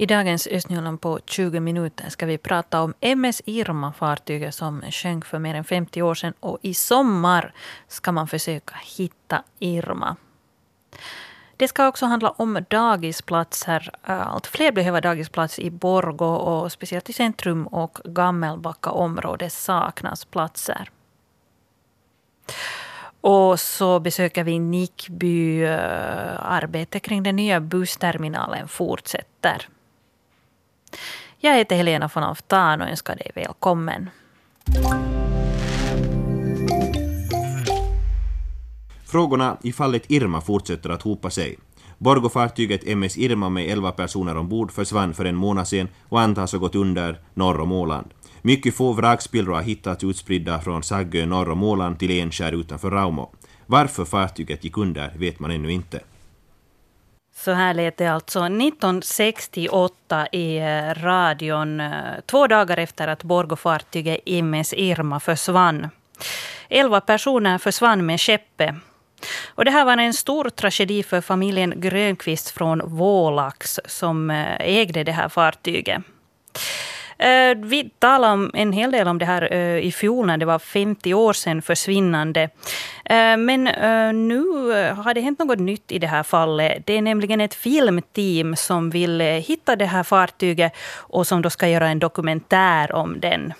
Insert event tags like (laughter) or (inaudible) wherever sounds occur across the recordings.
I dagens Östnyland på 20 minuter ska vi prata om MS Irma, fartyget som sjönk för mer än 50 år sedan. Och i sommar ska man försöka hitta Irma. Det ska också handla om dagisplatser. Allt fler behöver dagisplats i Borgå och speciellt i centrum och Gammelbacka område saknas platser. Och så besöker vi Nickby. Eh, arbetet kring den nya bussterminalen fortsätter. Jag heter Helena von Aftan och önskar dig välkommen. Frågorna i fallet Irma fortsätter att hopa sig. Borgofartyget MS Irma med 11 personer ombord försvann för en månad sedan och antas ha gått under norr om Åland. Mycket få vrakspillror har hittats utspridda från Saggö norr om Åland till Enskär utanför Raumo. Varför fartyget gick under vet man ännu inte. Så här lät det alltså 1968 i eh, radion, eh, två dagar efter att Borgofartyget MS Irma försvann. Elva personer försvann med skeppet. Och det här var en stor tragedi för familjen Grönqvist från Vålax som eh, ägde det här fartyget. Eh, vi talade en hel del om det här eh, i fjol när det var 50 år sedan försvinnande. Eh, men nu har det hänt något nytt i det här fallet. Det är nämligen ett filmteam som vill hitta det här fartyget och som då ska göra en dokumentär om den.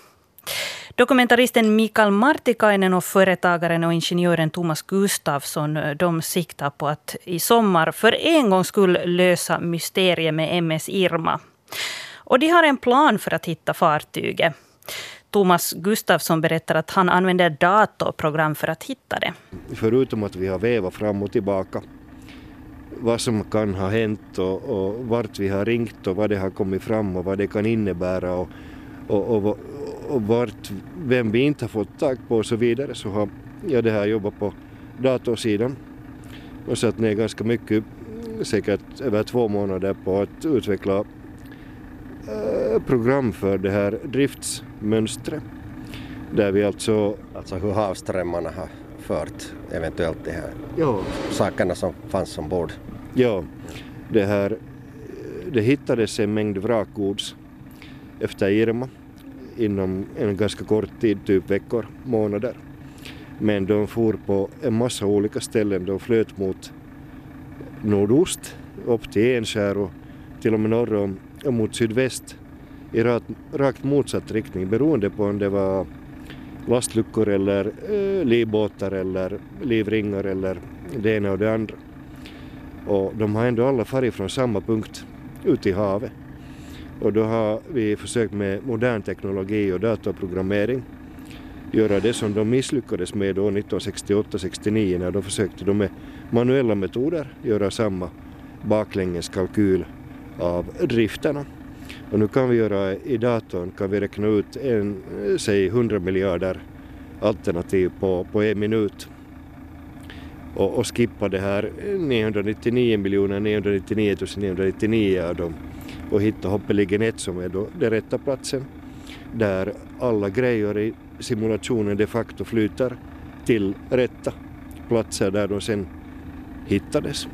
Dokumentaristen Mikael Martikainen och företagaren och ingenjören Thomas Gustafsson de siktar på att i sommar för en gång skull lösa mysteriet med MS Irma. Och de har en plan för att hitta fartyget. Thomas Gustafsson berättar att han använder datorprogram för att hitta det. Förutom att vi har vevat fram och tillbaka vad som kan ha hänt och, och vart vi har ringt och vad det har kommit fram och vad det kan innebära och, och, och, och vart, vem vi inte har fått tag på och så vidare så har jag det här jobbat på datorsidan och satt ner ganska mycket, säkert över två månader på att utveckla program för det här driftsmönstret. Där vi alltså... Alltså hur havsströmmarna har fört eventuellt de här ja. sakerna som fanns ombord. Ja, det här... Det hittades en mängd vrakgods efter Irma inom en ganska kort tid, typ veckor, månader. Men de for på en massa olika ställen. De flöt mot nordost, upp till Enskär och till och med norr om mot sydväst i rakt, rakt motsatt riktning beroende på om det var lastluckor eller eh, livbåtar eller livringar eller det ena och det andra. Och de har ändå alla farit från samma punkt ut i havet. Och då har vi försökt med modern teknologi och datorprogrammering göra det som de misslyckades med då 1968-69 när de försökte då med manuella metoder göra samma baklängeskalkyl av drifterna. Och nu kan vi göra i datorn kan vi räkna ut en, eh, säg 100 miljarder alternativ på, på en minut och, och skippa det här 999 miljoner 999 999 av dem och hitta hoppeligen ett som är då den rätta platsen där alla grejer i simulationen de facto flyter till rätta platser där de sen hittades.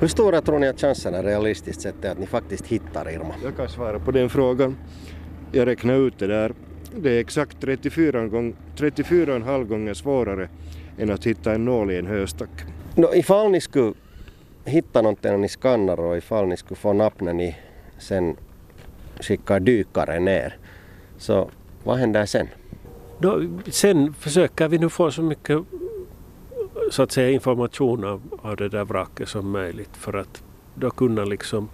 Hur stora tror ni att chanserna realistiskt sett är att ni faktiskt hittar Irma? Jag kan svara på den frågan. Jag räknar ut det där. Det är exakt 34, gång, 34,5 gånger svårare än att hitta en nål i en höstack. No, ifall ni skulle hitta någonting när ni skannar och ifall ni skulle få napp när ni sen skickar dykare ner, så vad händer sen? Då, sen försöker vi nu få så mycket så att säga information av, av det där vraket som möjligt för att då kunna liksom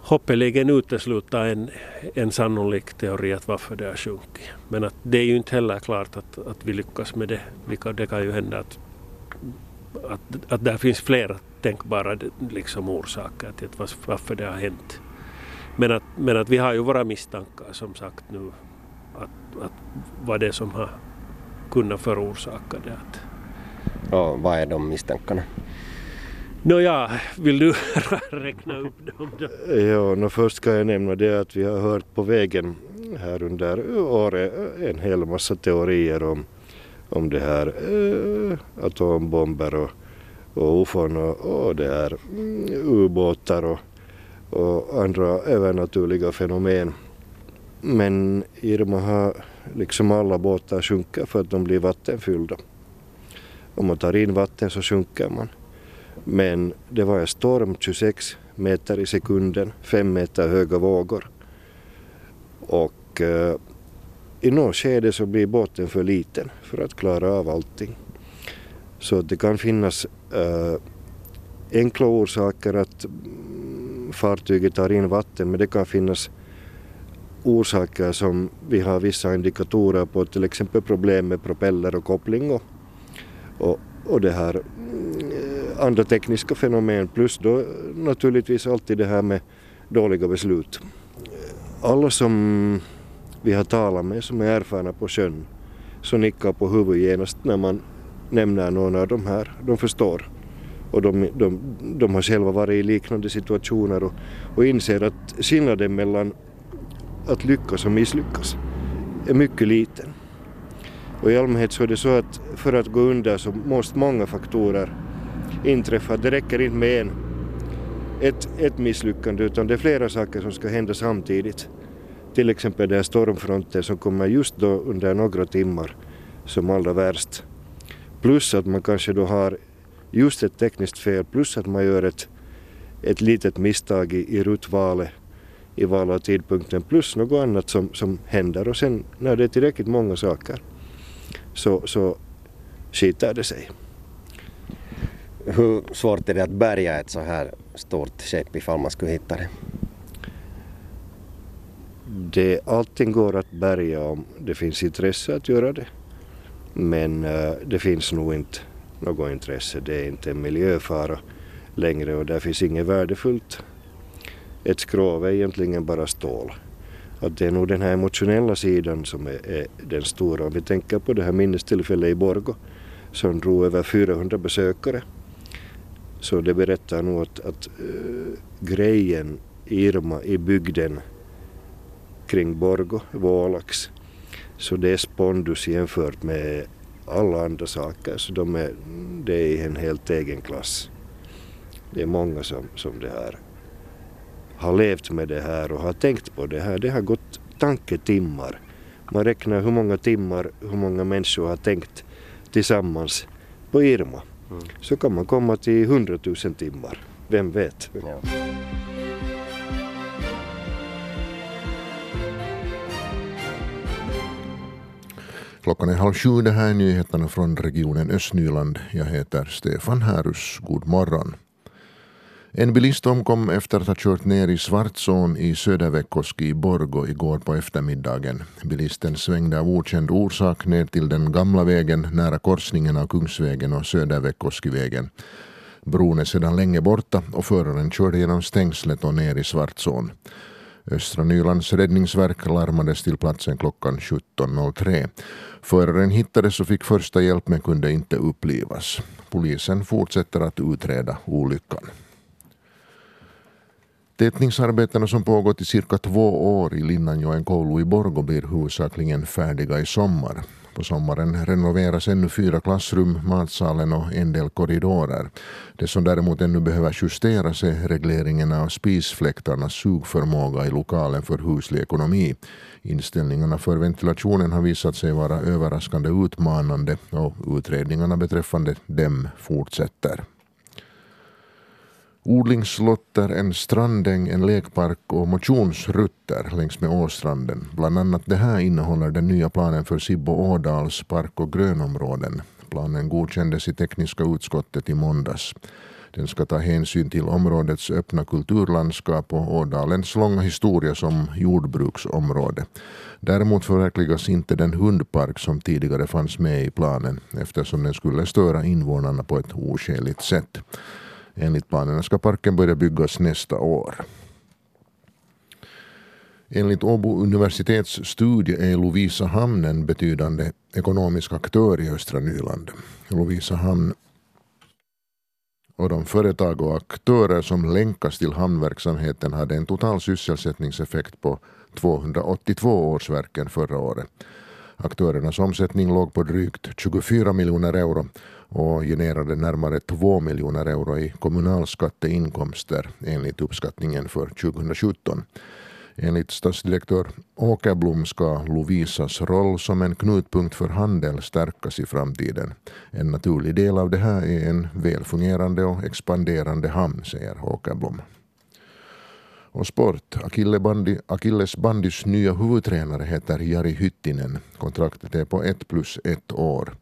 hoppeligen utesluta en, en sannolik teori att varför det har sjunkit. Men att det är ju inte heller klart att, att vi lyckas med det. Det kan ju hända att, att, att där finns flera tänkbara liksom orsaker till att varför det har hänt. Men att, men att vi har ju våra misstankar som sagt nu att, att vad det är som har kunnat förorsaka det. Att, och vad är de misstankarna? Nåja, vill du (laughs) räkna upp dem då? Ja, no, först ska jag nämna det att vi har hört på vägen här under året en hel massa teorier om, om det här äh, atombomber och, och ufon och, och det här mm, ubåtar och, och andra övernaturliga fenomen. Men Irma har liksom alla båtar sjunkit för att de blir vattenfyllda. Om man tar in vatten så sjunker man. Men det var en storm 26 meter i sekunden, fem meter höga vågor. Och eh, i något skede så blir båten för liten för att klara av allting. Så det kan finnas eh, enkla orsaker att mm, fartyget tar in vatten men det kan finnas orsaker som vi har vissa indikatorer på, till exempel problem med propeller och koppling och, och, och det här eh, andra tekniska fenomen plus då naturligtvis alltid det här med dåliga beslut. Alla som vi har talat med som är erfarna på sjön så nickar på huvudet genast när man nämner någon av de här. De förstår. Och de, de, de har själva varit i liknande situationer och, och inser att skillnaden mellan att lyckas och misslyckas är mycket liten. Och i allmänhet så är det så att för att gå under så måste många faktorer inträffa. Det räcker inte med en, ett, ett misslyckande utan det är flera saker som ska hända samtidigt. Till exempel den här stormfronten som kommer just då under några timmar som allra värst. Plus att man kanske då har just ett tekniskt fel plus att man gör ett, ett litet misstag i, i rutvalet i val av tidpunkten plus något annat som, som händer och sen när det är tillräckligt många saker så, så skiter det sig. Hur svårt är det att bärga ett så här stort skepp ifall man skulle hitta det? Det, allting går att bärga om det finns intresse att göra det. Men uh, det finns nog inte något intresse. Det är inte en miljöfara längre och där finns inget värdefullt. Ett skrov är egentligen bara stål. Att det är nog den här emotionella sidan som är, är den stora. Om vi tänker på det här minnestillfället i Borgo som drog över 400 besökare. Så det berättar nog att, att uh, grejen Irma i bygden kring Borgo, Vålax, så det är spondus jämfört med alla andra saker så de är, det är i en helt egen klass. Det är många som, som det här har levt med det här och har tänkt på det här. Det har gått tanketimmar. Man räknar hur många timmar, hur många människor har tänkt tillsammans på Irma. Mm. Så kan man komma till hundratusen timmar. Vem vet? Ja. Klockan är halv sju, det här är nyheterna från regionen Östnyland. Jag heter Stefan Härus. God morgon. En bilist omkom efter att ha kört ner i Svartsån i Söderväckoski i Borgo igår på eftermiddagen. Bilisten svängde av okänd orsak ner till den gamla vägen nära korsningen av Kungsvägen och Söderväckoskivägen. Bron är sedan länge borta och föraren körde genom stängslet och ner i Svartsån. Östra Nylands räddningsverk larmades till platsen klockan 17.03. Föraren hittades och fick första hjälp men kunde inte upplivas. Polisen fortsätter att utreda olyckan. Tätningsarbetena som pågått i cirka två år i Linnanjoen koulu i Borgo blir huvudsakligen färdiga i sommar. På sommaren renoveras ännu fyra klassrum, matsalen och en del korridorer. Det som däremot ännu behöver justeras är regleringen av spisfläktarnas sugförmåga i lokalen för huslig ekonomi. Inställningarna för ventilationen har visat sig vara överraskande utmanande och utredningarna beträffande dem fortsätter. Odlingslotter, en strandäng, en lekpark och motionsrutter längs med Åstranden. Bland annat det här innehåller den nya planen för Sibbo Ådals park och grönområden. Planen godkändes i tekniska utskottet i måndags. Den ska ta hänsyn till områdets öppna kulturlandskap och Ådalens långa historia som jordbruksområde. Däremot förverkligas inte den hundpark som tidigare fanns med i planen eftersom den skulle störa invånarna på ett oskäligt sätt. Enligt planerna ska parken börja byggas nästa år. Enligt Åbo universitets studie är Lovisa hamn en betydande ekonomisk aktör i östra Nyland. Lovisa hamn och de företag och aktörer som länkas till hamnverksamheten hade en total sysselsättningseffekt på 282 årsverken förra året. Aktörernas omsättning låg på drygt 24 miljoner euro och genererade närmare 2 miljoner euro i kommunalskatteinkomster enligt uppskattningen för 2017. Enligt stadsdirektör Åkerblom ska Lovisas roll som en knutpunkt för handel stärkas i framtiden. En naturlig del av det här är en välfungerande och expanderande hamn, säger Åkerblom. Och sport. Akilles bandys nya huvudtränare heter Jari Hyttinen. Kontraktet är på ett plus ett år.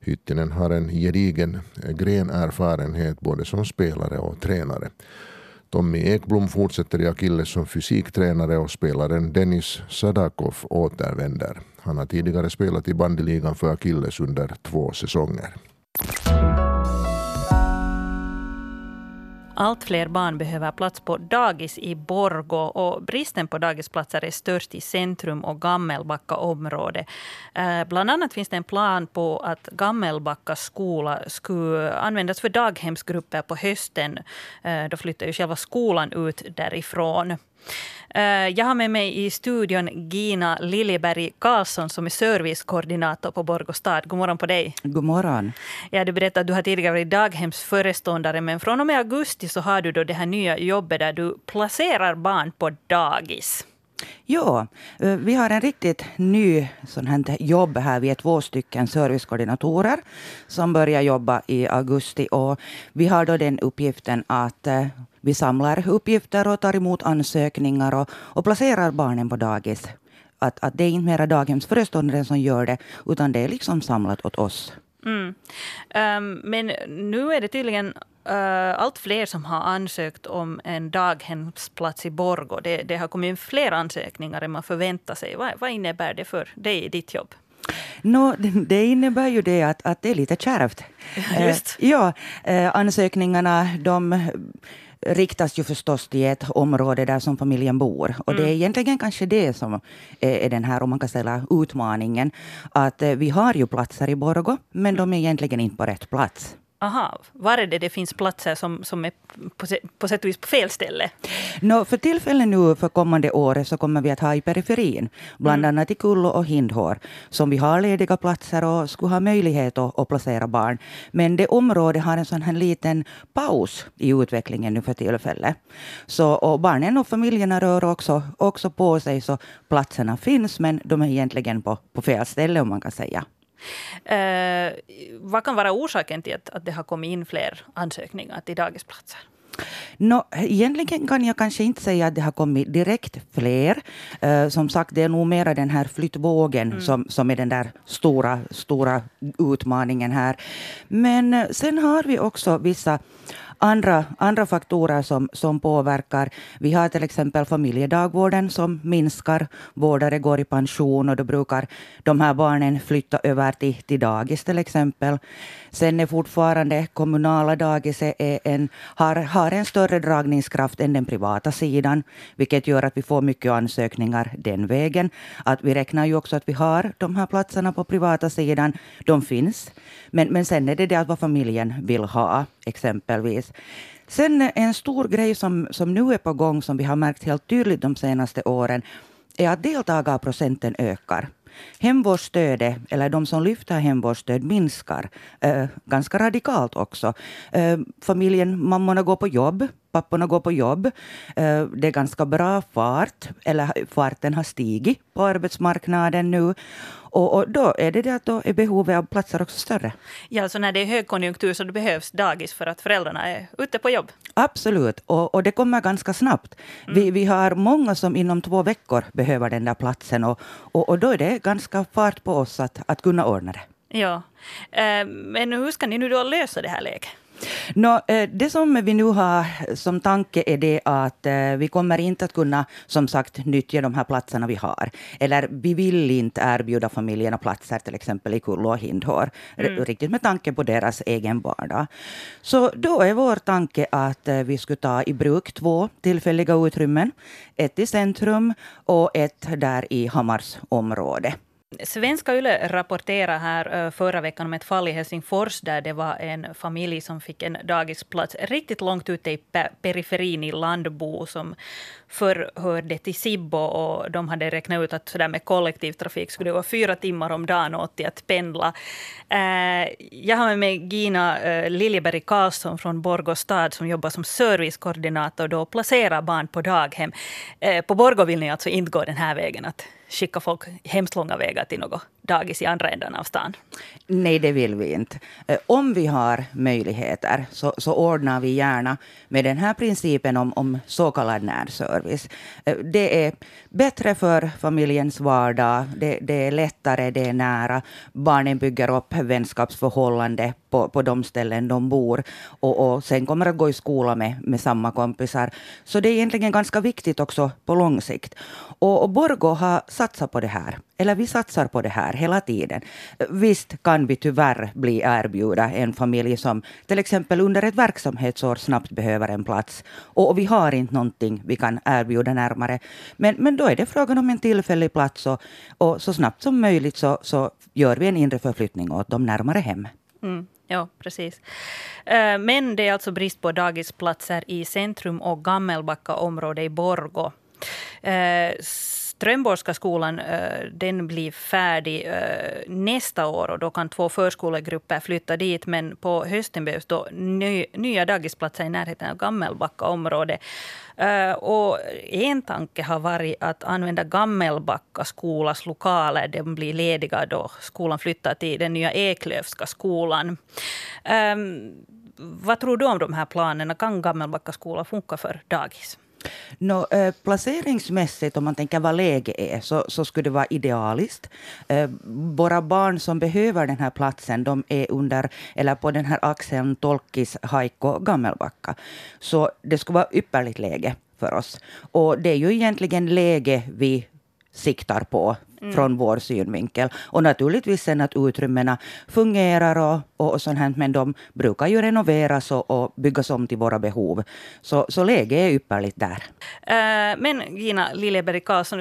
Hyttinen har en gedigen grenerfarenhet både som spelare och tränare. Tommy Ekblom fortsätter i Akilles som fysiktränare och spelaren Dennis Sadakov återvänder. Han har tidigare spelat i bandyligan för Akilles under två säsonger. Allt fler barn behöver plats på dagis i Borgo och bristen på dagisplatser är störst i centrum och Gammelbacka område. Eh, bland annat finns det en plan på att Gammelbacka skola skulle användas för daghemsgrupper på hösten. Eh, då flyttar ju själva skolan ut därifrån. Eh, jag har med mig i studion Gina Liljeberg Karlsson som är servicekoordinator på Borgå stad. God morgon på dig. God morgon. Ja, du berättade att du har tidigare varit daghemsföreståndare men från och med augusti så har du då det här nya jobbet där du placerar barn på dagis. Ja, eh, vi har en riktigt ny sån här jobb här. Vi är två stycken servicekoordinatorer som börjar jobba i augusti. Och vi har då den uppgiften att eh, vi samlar uppgifter och tar emot ansökningar och, och placerar barnen på dagis. Att, att det är inte mera daghemsföreståndaren som gör det, utan det är liksom samlat åt oss. Mm. Um, men nu är det tydligen uh, allt fler som har ansökt om en daghemsplats i Borgå. Det, det har kommit fler ansökningar än man förväntar sig. Vad, vad innebär det för dig i ditt jobb? No, (laughs) det innebär ju det att, att det är lite kärvt. (laughs) Just. Uh, ja, uh, ansökningarna de riktas ju förstås till ett område där som familjen bor. Och det är mm. egentligen kanske det som är den här, om man kan säga utmaningen. Att eh, vi har ju platser i Borgo, men de är egentligen inte på rätt plats. Aha, var är det det finns platser som, som är på, på sätt och vis på fel ställe? No, för tillfället nu för kommande året så kommer vi att ha i periferin, bland mm. annat i Kullo och Hindhår, som vi har lediga platser och skulle ha möjlighet att, att placera barn. Men det området har en sån här liten paus i utvecklingen nu för tillfället. Så, och barnen och familjerna rör också, också på sig, så platserna finns, men de är egentligen på, på fel ställe om man kan säga. Eh, vad kan vara orsaken till att, att det har kommit in fler ansökningar till dagisplatser? No, egentligen kan jag kanske inte säga att det har kommit direkt fler. Uh, som sagt, det är nog mera den här flyttvågen mm. som, som är den där stora, stora utmaningen här. Men uh, sen har vi också vissa andra, andra faktorer som, som påverkar. Vi har till exempel familjedagvården som minskar. Vårdare går i pension och då brukar de här barnen flytta över till, till dagis till exempel. Sen är fortfarande kommunala dagis en, har, har en större dragningskraft än den privata sidan, vilket gör att vi får mycket ansökningar den vägen. Att vi räknar ju också att vi har de här platserna på privata sidan. De finns. Men, men sen är det det att vad familjen vill ha, exempelvis. Sen en stor grej som, som nu är på gång, som vi har märkt helt tydligt de senaste åren, är att deltagarprocenten ökar. Hemvårdsstödet, eller de som lyfter hemvårdsstöd, minskar eh, ganska radikalt också. Eh, familjen, mammorna går på jobb, papporna går på jobb. Eh, det är ganska bra fart, eller farten har stigit på arbetsmarknaden nu. Och, och, då är det det att då är behovet av platser också större. Ja, alltså när det är högkonjunktur så det behövs dagis för att föräldrarna är ute på jobb. Absolut, och, och det kommer ganska snabbt. Mm. Vi, vi har många som inom två veckor behöver den där platsen och, och, och då är det ganska fart på oss att, att kunna ordna det. Ja, eh, men hur ska ni nu då lösa det här läget? No, eh, det som vi nu har som tanke är det att eh, vi kommer inte att kunna, som sagt, nyttja de här platserna vi har. Eller vi vill inte erbjuda familjerna platser, till exempel i Kullo och Hindhår, mm. riktigt med tanke på deras egen vardag. Så då är vår tanke att eh, vi skulle ta i bruk två tillfälliga utrymmen. Ett i centrum och ett där i Hammars område. Svenska Yle rapporterade här eh, förra veckan om ett fall i Helsingfors där det var en familj som fick en dagisplats riktigt långt ute i periferin i Landbo som förr hörde till Sibbo och de hade räknat ut att sådär med kollektivtrafik skulle det vara fyra timmar om dagen åt till att pendla. Eh, jag har med mig Gina eh, Liljeberg Karlsson från Borgå stad som jobbar som servicekoordinator och placerar barn på daghem. På Borgå vill ni alltså inte gå den här vägen att skicka folk hemskt långa vägar till något dagis i andra änden av stan? Nej, det vill vi inte. Eh, om vi har möjligheter så, så ordnar vi gärna med den här principen om, om så kallad närservice. Eh, det är bättre för familjens vardag, det, det är lättare, det är nära. Barnen bygger upp vänskapsförhållande på, på de ställen de bor och, och sen kommer att gå i skola med, med samma kompisar. Så det är egentligen ganska viktigt också på lång sikt. Och, och Borgå har satsat på det här. Eller vi satsar på det här hela tiden. Visst kan vi tyvärr bli erbjuda en familj som till exempel under ett verksamhetsår snabbt behöver en plats. Och vi har inte någonting vi kan erbjuda närmare. Men, men då är det frågan om en tillfällig plats och, och så snabbt som möjligt så, så gör vi en inre förflyttning åt dem närmare hem. Mm. Ja, precis. Eh, men det är alltså brist på dagisplatser i centrum och Gammelbacka område i Borgo. Eh, Strömborgska skolan eh, den blir färdig eh, nästa år och då kan två förskolegrupper flytta dit. Men på hösten behövs då nya dagisplatser i närheten av Gammelbacka område. Eh, och en tanke har varit att använda Gammelbacka skolas lokaler. De blir lediga då skolan flyttar till den nya Eklövska skolan. Vad tror du om de här planerna? Kan Gammelbacka skola funka för dagis? No, eh, placeringsmässigt, om man tänker vad läge är, så, så skulle det vara idealiskt. Eh, våra barn som behöver den här platsen, de är under, eller på den här axeln Tolkis, Haikko, Gammelbacka. Så det skulle vara ypperligt läge för oss. Och det är ju egentligen läge vi siktar på mm. från vår synvinkel. Och naturligtvis sen att utrymmena fungerar och, och sånt här, men de brukar ju renoveras och, och byggas om till våra behov. Så, så läget är ypperligt där. Uh, men Gina Liljeberg Karlsson,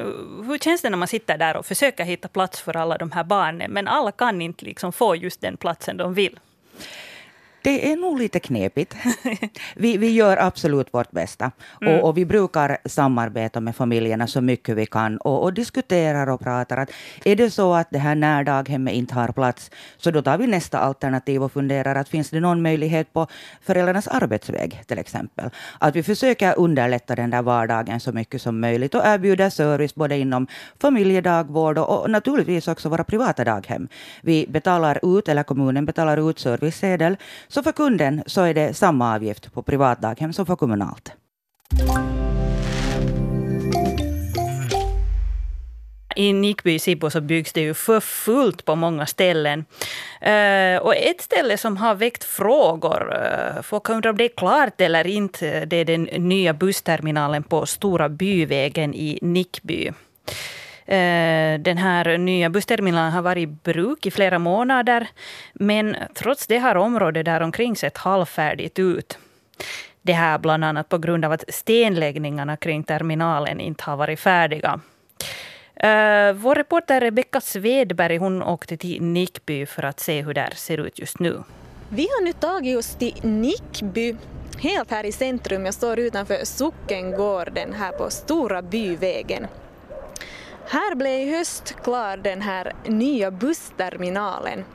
hur känns det när man sitter där och försöker hitta plats för alla de här barnen, men alla kan inte liksom få just den platsen de vill? Det är nog lite knepigt. (laughs) Vi, vi gör absolut vårt bästa. Mm. Och, och, vi brukar samarbeta med familjerna så mycket vi kan och, och diskuterar och pratar. Att är det så att det här närdaghemmet inte har plats, så då tar vi nästa alternativ och funderar att finns det någon möjlighet på föräldrarnas arbetsväg till exempel. Att vi försöker underlätta den där vardagen så mycket som möjligt och erbjuda service både inom familjedagvård och, och naturligtvis också våra privata daghem. Vi betalar ut, eller kommunen betalar ut servicesedel så för kunden så är det samma avgift på privatdaghem som för kommunalt. I Nickby i Sibbo så byggs det ju för fullt på många ställen. Uh, och ett ställe som har väckt frågor, uh, folk undrar om det är klart eller inte, det är den nya bussterminalen på Stora Byvägen i Nickby. Eh, den här nya bussterminalen har varit i bruk i flera månader. Men trots det har området där omkring sett halvfärdigt ut. Det här bland annat på grund av att stenläggningarna kring terminalen inte har varit färdiga. Eh, vår reporter Rebecka Svedberg hon åkte till Nickby för att se hur det ser ut just nu. Vi har nu tagit oss till Nickby, helt här i centrum. Jag står utanför Sockengården här på Stora Byvägen. Här blev i höst klar den här nya bussterminalen.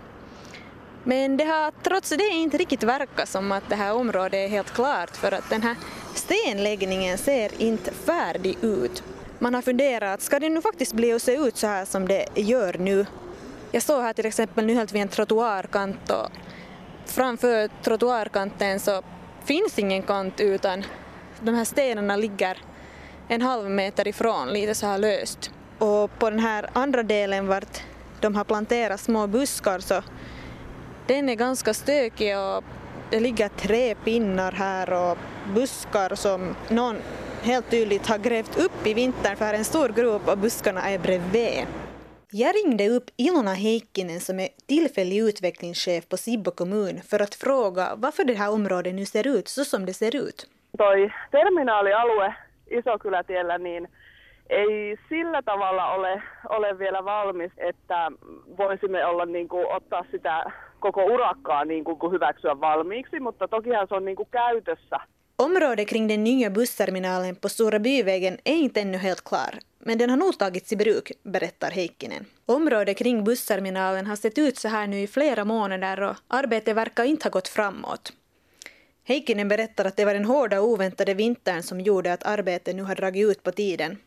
Men det har trots det inte riktigt verkat som att det här området är helt klart för att den här stenläggningen ser inte färdig ut. Man har funderat, ska det nu faktiskt bli och se ut så här som det gör nu? Jag står här till exempel nu helt vid en trottoarkant och framför trottoarkanten så finns ingen kant utan de här stenarna ligger en halv meter ifrån, lite så här löst. Och på den här andra delen vart de har planterat små buskar så den är ganska stökig och det ligger tre pinnar här och buskar som någon helt tydligt har grävt upp i vintern för här är en stor grop och buskarna är bredvid. Jag ringde upp Ilona Heikkinen som är tillfällig utvecklingschef på Sibbo kommun för att fråga varför det här området nu ser ut så som det ser ut. Toi terminaalialue Isokylätiellä, niin ei sillä tavalla ole, ole vielä valmis, että voisimme olla niin kuin, ottaa sitä koko urakkaa niin kuin, hyväksyä valmiiksi, mutta tokihan se on niin kuin, käytössä. Området kring den nya bussterminalen på Stora Byvägen är inte ännu helt klar, men den har nog tagits i bruk, berättar Heikkinen. Området kring bussterminalen har sett ut så här nu i flera månader och arbetet verkar inte ha gått framåt. Heikkinen berättar att det var den hårda oväntade vintern som gjorde att arbetet nu har dragit ut på tiden.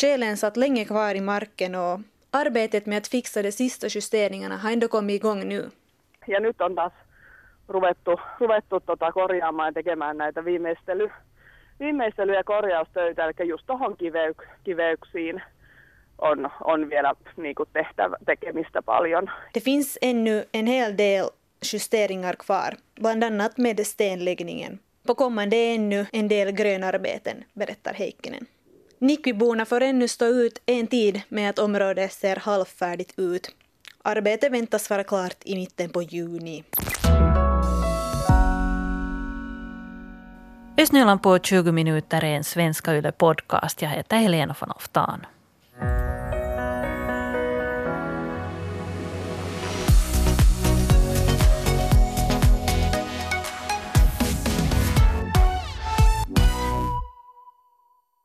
Tjälen satt länge kvar i marken och arbetet med att fixa de sista justeringarna har ändå kommit igång nu. Ja nyt on taas ruvettu, ruvettu tota korjaamaan ja tekemään näitä viimeistely, viimeistely- ja korjaustöitä, eli just tuohon kiveuk, kiveyksiin on, on vielä niin kuin tehtävä, tekemistä paljon. Det finns ännu en hel del justeringar kvar, bland annat med stenläggningen. På kommande är ännu en del grönarbeten, berättar Heikkinen. Nikkviborna får ännu stå ut en tid med att området ser halvfärdigt ut. Arbetet väntas vara klart i mitten på juni. Östnyland på 20 minuter är en Svenska Yle podcast. Jag heter Helena von Oftan.